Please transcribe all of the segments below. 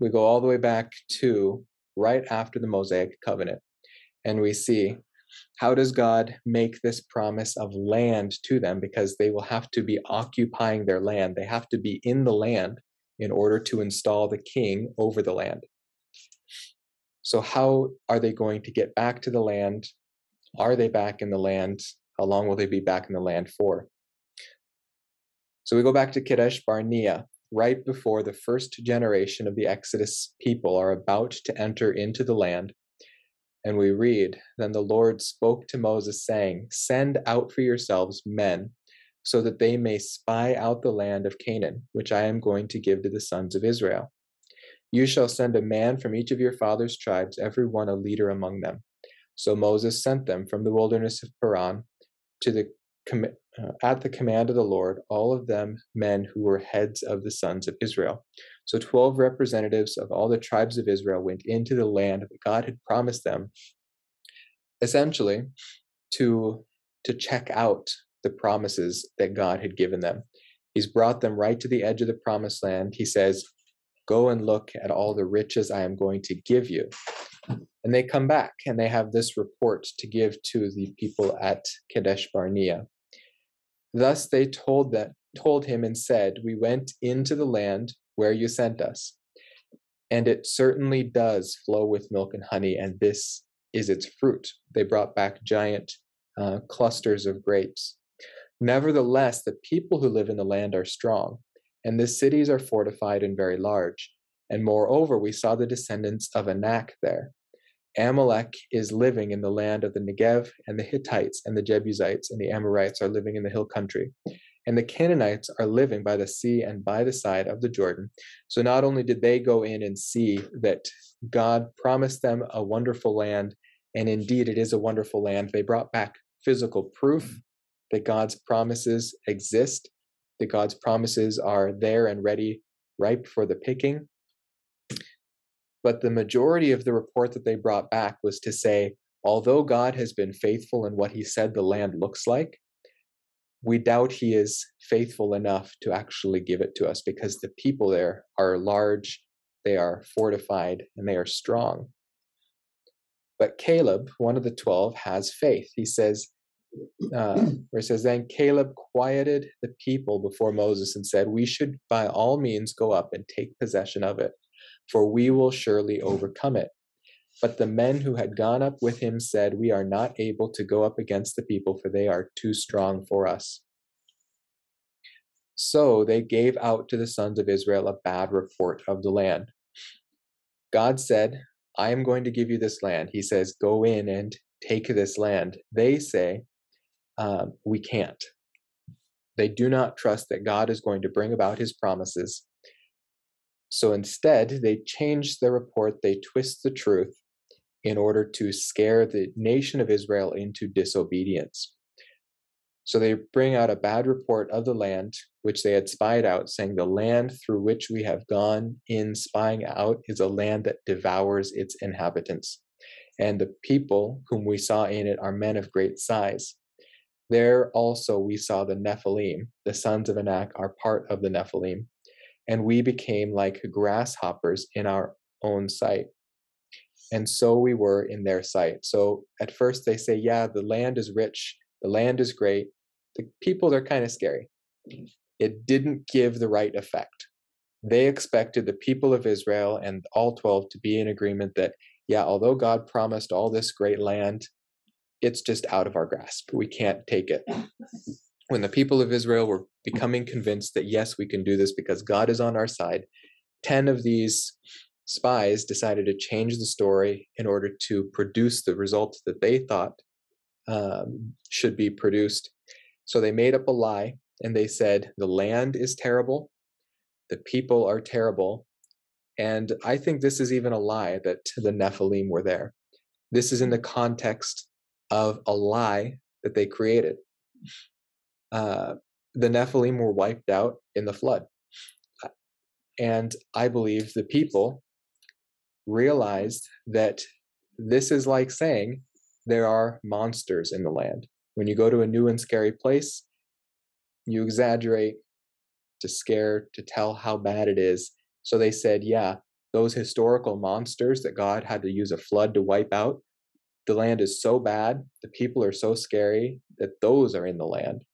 we go all the way back to right after the Mosaic covenant, and we see how does God make this promise of land to them? Because they will have to be occupying their land, they have to be in the land in order to install the king over the land. So, how are they going to get back to the land? Are they back in the land? How long will they be back in the land for? So, we go back to Kadesh Barnea, right before the first generation of the Exodus people are about to enter into the land. And we read, Then the Lord spoke to Moses, saying, Send out for yourselves men, so that they may spy out the land of Canaan, which I am going to give to the sons of Israel. You shall send a man from each of your father's tribes, every one a leader among them. So Moses sent them from the wilderness of Paran to the uh, at the command of the Lord, all of them men who were heads of the sons of Israel. So 12 representatives of all the tribes of Israel went into the land that God had promised them, essentially to, to check out the promises that God had given them. He's brought them right to the edge of the promised land. He says, Go and look at all the riches I am going to give you. And they come back and they have this report to give to the people at Kadesh Barnea. Thus they told told him and said, We went into the land where you sent us. And it certainly does flow with milk and honey, and this is its fruit. They brought back giant uh, clusters of grapes. Nevertheless, the people who live in the land are strong, and the cities are fortified and very large. And moreover, we saw the descendants of Anak there. Amalek is living in the land of the Negev, and the Hittites and the Jebusites and the Amorites are living in the hill country. And the Canaanites are living by the sea and by the side of the Jordan. So not only did they go in and see that God promised them a wonderful land, and indeed it is a wonderful land, they brought back physical proof that God's promises exist, that God's promises are there and ready, ripe for the picking. But the majority of the report that they brought back was to say, although God has been faithful in what he said the land looks like, we doubt he is faithful enough to actually give it to us because the people there are large, they are fortified, and they are strong. But Caleb, one of the 12, has faith. He says, uh, where it says, Then Caleb quieted the people before Moses and said, We should by all means go up and take possession of it for we will surely overcome it. But the men who had gone up with him said, We are not able to go up against the people, for they are too strong for us. So they gave out to the sons of Israel a bad report of the land. God said, I am going to give you this land. He says, Go in and take this land. They say, um, We can't. They do not trust that God is going to bring about his promises. So instead, they change the report, they twist the truth in order to scare the nation of Israel into disobedience. So they bring out a bad report of the land which they had spied out, saying, The land through which we have gone in spying out is a land that devours its inhabitants. And the people whom we saw in it are men of great size. There also we saw the Nephilim, the sons of Anak are part of the Nephilim and we became like grasshoppers in our own sight. And so we were in their sight. So at first they say, yeah, the land is rich, the land is great. The people, they're kind of scary. It didn't give the right effect. They expected the people of Israel and all 12 to be in agreement that, yeah, although God promised all this great land, it's just out of our grasp. We can't take it when the people of Israel were becoming convinced that yes, we can do this because God is on our side, 10 of these spies decided to change the story in order to produce the results that they thought um, should be produced. So they made up a lie and they said, The land is terrible, the people are terrible. And I think this is even a lie that the Nephilim were there. This is in the context of a lie that they created uh, the Nephilim were wiped out in the flood. And I believe the people realized that this is like saying there are monsters in the land. When you go to a new and scary place, you exaggerate to scare, to tell how bad it is. So they said, yeah, those historical monsters that God had to use a flood to wipe out, the land is so bad, the people are so scary that those are in the land.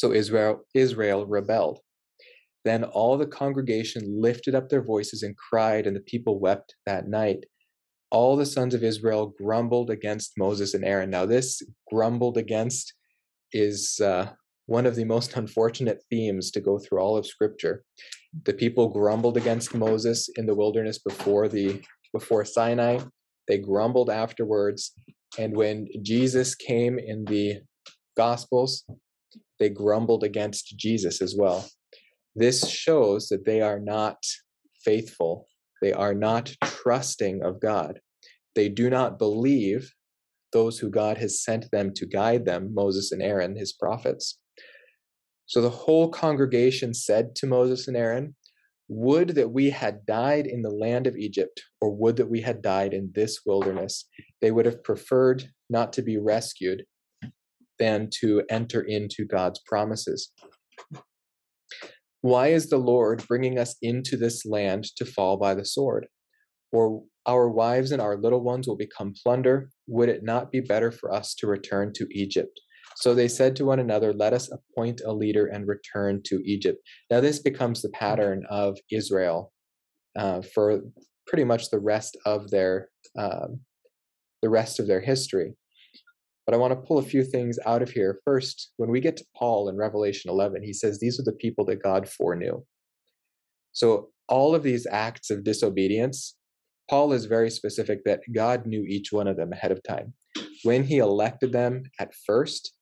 So Israel Israel rebelled. Then all the congregation lifted up their voices and cried, and the people wept that night. All the sons of Israel grumbled against Moses and Aaron. Now, this grumbled against is uh, one of the most unfortunate themes to go through all of Scripture. The people grumbled against Moses in the wilderness before the before Sinai. They grumbled afterwards, and when Jesus came in the Gospels, they grumbled against Jesus as well. This shows that they are not faithful. They are not trusting of God. They do not believe those who God has sent them to guide them, Moses and Aaron, his prophets. So the whole congregation said to Moses and Aaron, Would that we had died in the land of Egypt, or would that we had died in this wilderness. They would have preferred not to be rescued than to enter into God's promises. Why is the Lord bringing us into this land to fall by the sword? Or our wives and our little ones will become plunder. Would it not be better for us to return to Egypt? So they said to one another, Let us appoint a leader and return to Egypt. Now, this becomes the pattern of Israel uh, for pretty much the rest of their um, the rest of their history. But I want to pull a few things out of here. First, when we get to Paul in Revelation 11, he says these are the people that God foreknew. So all of these acts of disobedience, Paul is very specific that God knew each one of them ahead of time. When he elected them at first,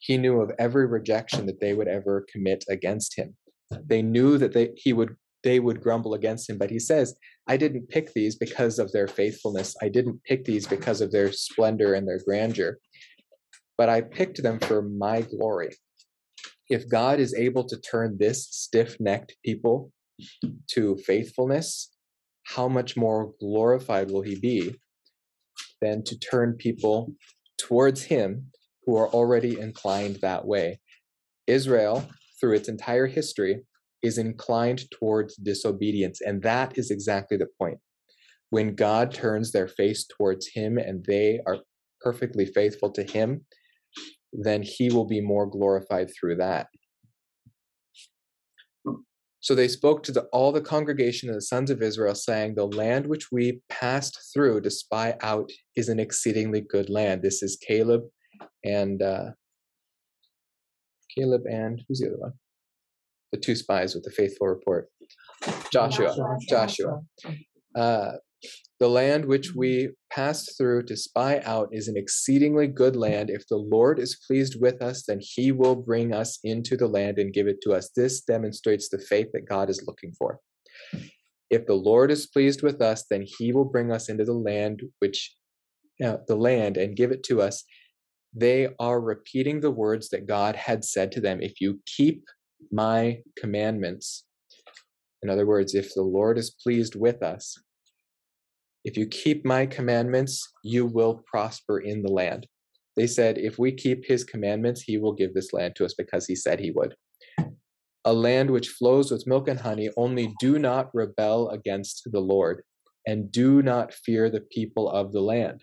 he knew of every rejection that they would ever commit against him. They knew that they he would they would grumble against him, but he says, I didn't pick these because of their faithfulness. I didn't pick these because of their splendor and their grandeur, but I picked them for my glory. If God is able to turn this stiff necked people to faithfulness, how much more glorified will he be than to turn people towards him who are already inclined that way? Israel, through its entire history, is inclined towards disobedience. And that is exactly the point. When God turns their face towards Him and they are perfectly faithful to Him, then He will be more glorified through that. So they spoke to the, all the congregation of the sons of Israel, saying, The land which we passed through to spy out is an exceedingly good land. This is Caleb and uh, Caleb and who's the other one? The two spies with the faithful report. Joshua, Joshua. Uh, the land which we passed through to spy out is an exceedingly good land. If the Lord is pleased with us, then he will bring us into the land and give it to us. This demonstrates the faith that God is looking for. If the Lord is pleased with us, then he will bring us into the land which uh, the land and give it to us. They are repeating the words that God had said to them. If you keep my commandments. In other words, if the Lord is pleased with us, if you keep my commandments, you will prosper in the land. They said, if we keep his commandments, he will give this land to us because he said he would. A land which flows with milk and honey, only do not rebel against the Lord, and do not fear the people of the land,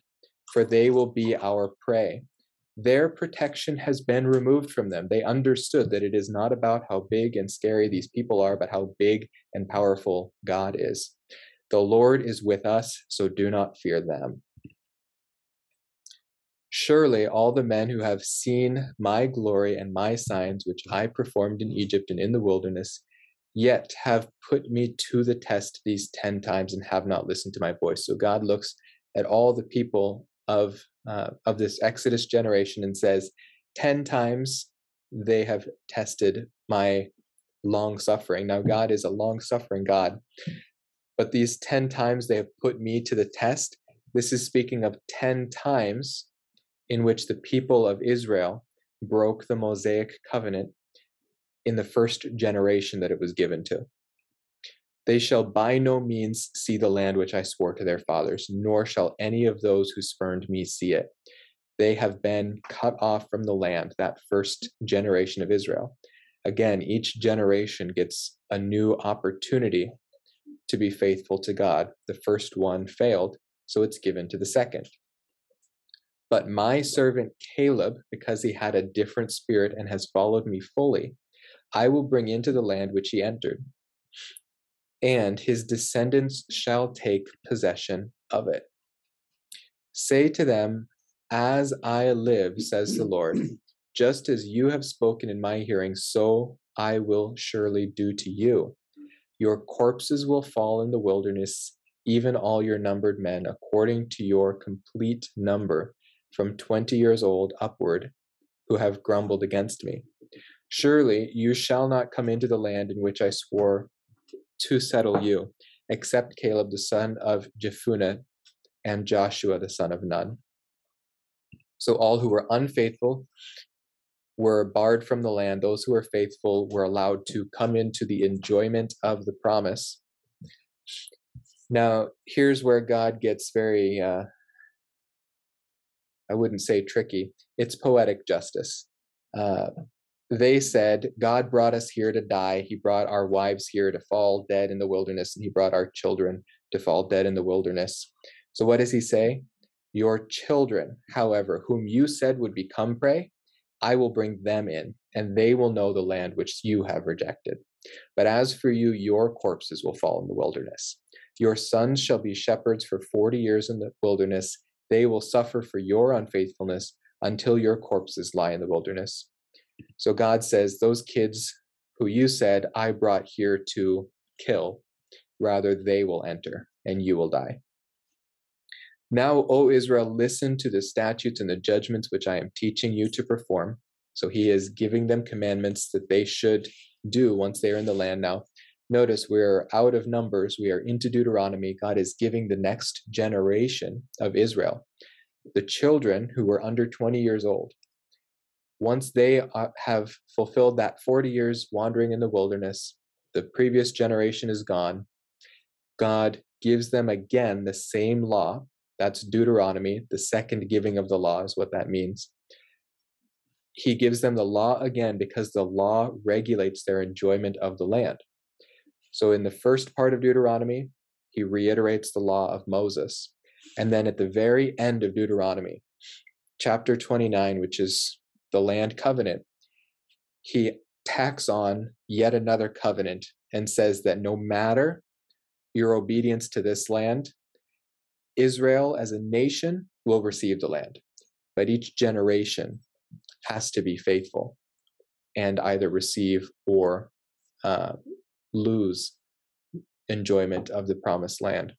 for they will be our prey their protection has been removed from them. They understood that it is not about how big and scary these people are, but how big and powerful God is. The Lord is with us, so do not fear them. Surely all the men who have seen my glory and my signs, which I performed in Egypt and in the wilderness, yet have put me to the test these ten times and have not listened to my voice. So God looks at all the people of uh, of this Exodus generation and says, 10 times they have tested my long suffering. Now, God is a long suffering God, but these 10 times they have put me to the test. This is speaking of 10 times in which the people of Israel broke the Mosaic covenant in the first generation that it was given to. They shall by no means see the land which I swore to their fathers, nor shall any of those who spurned me see it. They have been cut off from the land, that first generation of Israel. Again, each generation gets a new opportunity to be faithful to God. The first one failed, so it's given to the second. But my servant Caleb, because he had a different spirit and has followed me fully, I will bring into the land which he entered, and his descendants shall take possession of it. Say to them, As I live, says the Lord, just as you have spoken in my hearing, so I will surely do to you. Your corpses will fall in the wilderness, even all your numbered men, according to your complete number, from twenty years old upward, who have grumbled against me. Surely you shall not come into the land in which I swore to settle you, except Caleb the son of Jephunneh and Joshua the son of Nun. So all who were unfaithful were barred from the land. Those who were faithful were allowed to come into the enjoyment of the promise. Now, here's where God gets very, uh, I wouldn't say tricky, it's poetic justice. Uh, they said, God brought us here to die. He brought our wives here to fall dead in the wilderness, and He brought our children to fall dead in the wilderness. So, what does He say? Your children, however, whom you said would become prey, I will bring them in, and they will know the land which you have rejected. But as for you, your corpses will fall in the wilderness. Your sons shall be shepherds for forty years in the wilderness. They will suffer for your unfaithfulness until your corpses lie in the wilderness. So God says, Those kids who you said I brought here to kill, rather they will enter and you will die. Now, O Israel, listen to the statutes and the judgments which I am teaching you to perform. So he is giving them commandments that they should do once they are in the land. Now, notice we're out of Numbers, we are into Deuteronomy. God is giving the next generation of Israel, the children who were under 20 years old, once they uh, have fulfilled that 40 years wandering in the wilderness, the previous generation is gone. God gives them again the same law. That's Deuteronomy. The second giving of the law is what that means. He gives them the law again because the law regulates their enjoyment of the land. So, in the first part of Deuteronomy, he reiterates the law of Moses. And then at the very end of Deuteronomy, chapter 29, which is the land covenant, he tacks on yet another covenant and says that no matter your obedience to this land, Israel as a nation will receive the land. But each generation has to be faithful and either receive or uh, lose enjoyment of the promised land.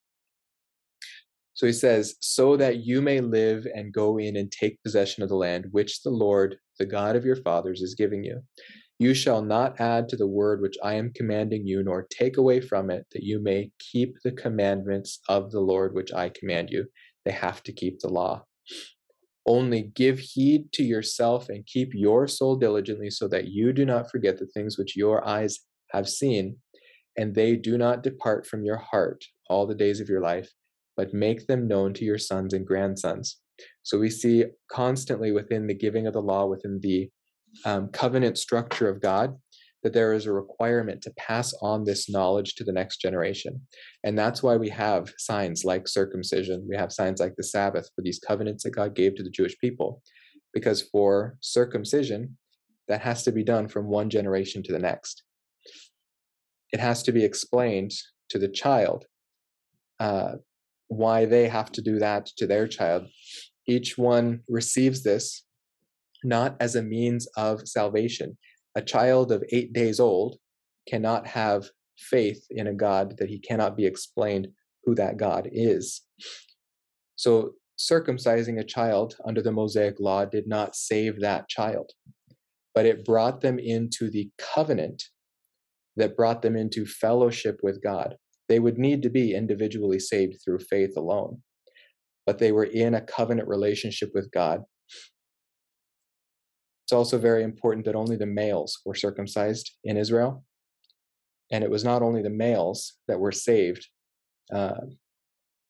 So he says, so that you may live and go in and take possession of the land which the Lord, the God of your fathers, is giving you. You shall not add to the word which I am commanding you, nor take away from it, that you may keep the commandments of the Lord which I command you. They have to keep the law. Only give heed to yourself and keep your soul diligently, so that you do not forget the things which your eyes have seen, and they do not depart from your heart all the days of your life but make them known to your sons and grandsons. So we see constantly within the giving of the law, within the um, covenant structure of God, that there is a requirement to pass on this knowledge to the next generation. And that's why we have signs like circumcision, we have signs like the Sabbath for these covenants that God gave to the Jewish people. Because for circumcision, that has to be done from one generation to the next. It has to be explained to the child uh, why they have to do that to their child. Each one receives this not as a means of salvation. A child of eight days old cannot have faith in a God that he cannot be explained who that God is. So, circumcising a child under the Mosaic law did not save that child, but it brought them into the covenant that brought them into fellowship with God. They would need to be individually saved through faith alone, but they were in a covenant relationship with God. It's also very important that only the males were circumcised in Israel. And it was not only the males that were saved. Uh,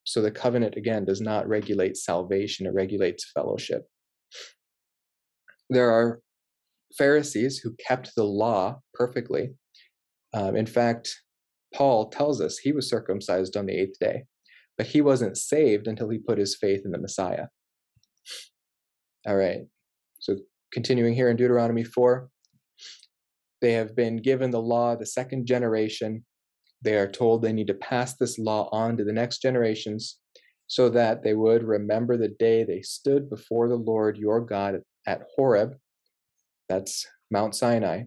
so the covenant, again, does not regulate salvation, it regulates fellowship. There are Pharisees who kept the law perfectly. Um, in fact, Paul tells us he was circumcised on the eighth day, but he wasn't saved until he put his faith in the Messiah. All right. So continuing here in Deuteronomy 4, they have been given the law, the second generation. They are told they need to pass this law on to the next generations so that they would remember the day they stood before the Lord your God at Horeb, that's Mount Sinai,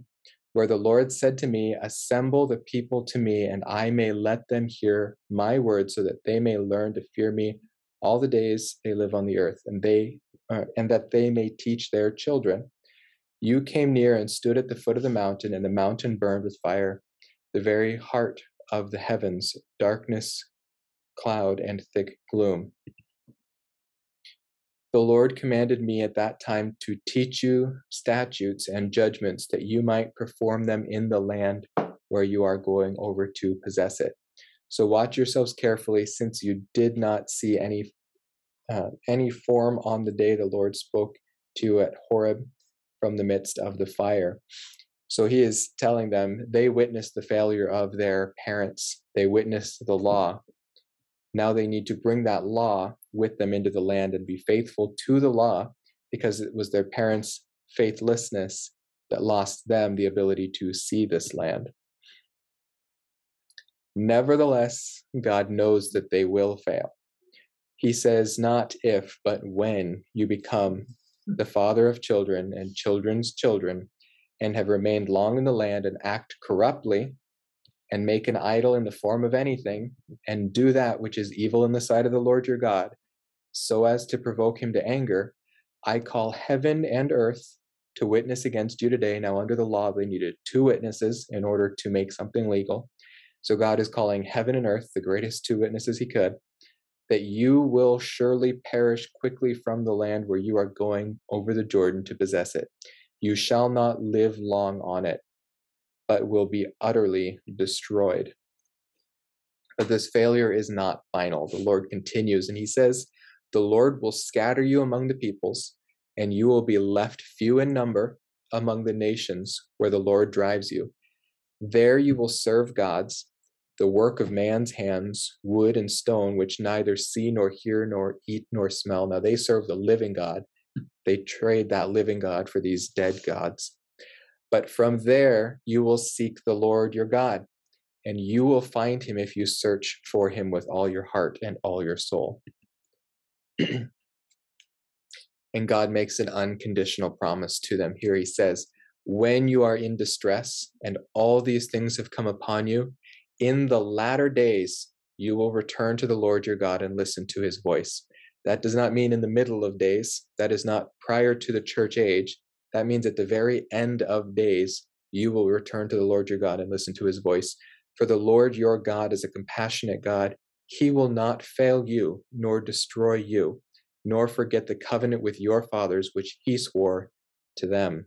where the Lord said to me, Assemble the people to me, and I may let them hear my word, so that they may learn to fear me all the days they live on the earth, and they uh, and that they may teach their children. You came near and stood at the foot of the mountain, and the mountain burned with fire, the very heart of the heavens, darkness, cloud, and thick gloom. The Lord commanded me at that time to teach you statutes and judgments that you might perform them in the land where you are going over to possess it. So watch yourselves carefully, since you did not see any uh, any form on the day the Lord spoke to you at Horeb from the midst of the fire. So he is telling them they witnessed the failure of their parents. They witnessed the law. Now they need to bring that law with them into the land and be faithful to the law because it was their parents' faithlessness that lost them the ability to see this land. Nevertheless, God knows that they will fail. He says, not if, but when you become the father of children and children's children, and have remained long in the land and act corruptly, and make an idol in the form of anything, and do that which is evil in the sight of the Lord your God, so as to provoke him to anger, I call heaven and earth to witness against you today. Now, under the law, they needed two witnesses in order to make something legal. So, God is calling heaven and earth, the greatest two witnesses he could, that you will surely perish quickly from the land where you are going over the Jordan to possess it. You shall not live long on it, but will be utterly destroyed. But this failure is not final. The Lord continues and he says, The Lord will scatter you among the peoples, and you will be left few in number among the nations where the Lord drives you. There you will serve gods, the work of man's hands, wood and stone, which neither see nor hear nor eat nor smell. Now they serve the living God. They trade that living God for these dead gods. But from there you will seek the Lord your God, and you will find him if you search for him with all your heart and all your soul. and God makes an unconditional promise to them. Here he says, When you are in distress and all these things have come upon you, in the latter days you will return to the Lord your God and listen to his voice. That does not mean in the middle of days, that is not prior to the church age. That means at the very end of days, you will return to the Lord your God and listen to his voice. For the Lord your God is a compassionate God. He will not fail you, nor destroy you, nor forget the covenant with your fathers which he swore to them.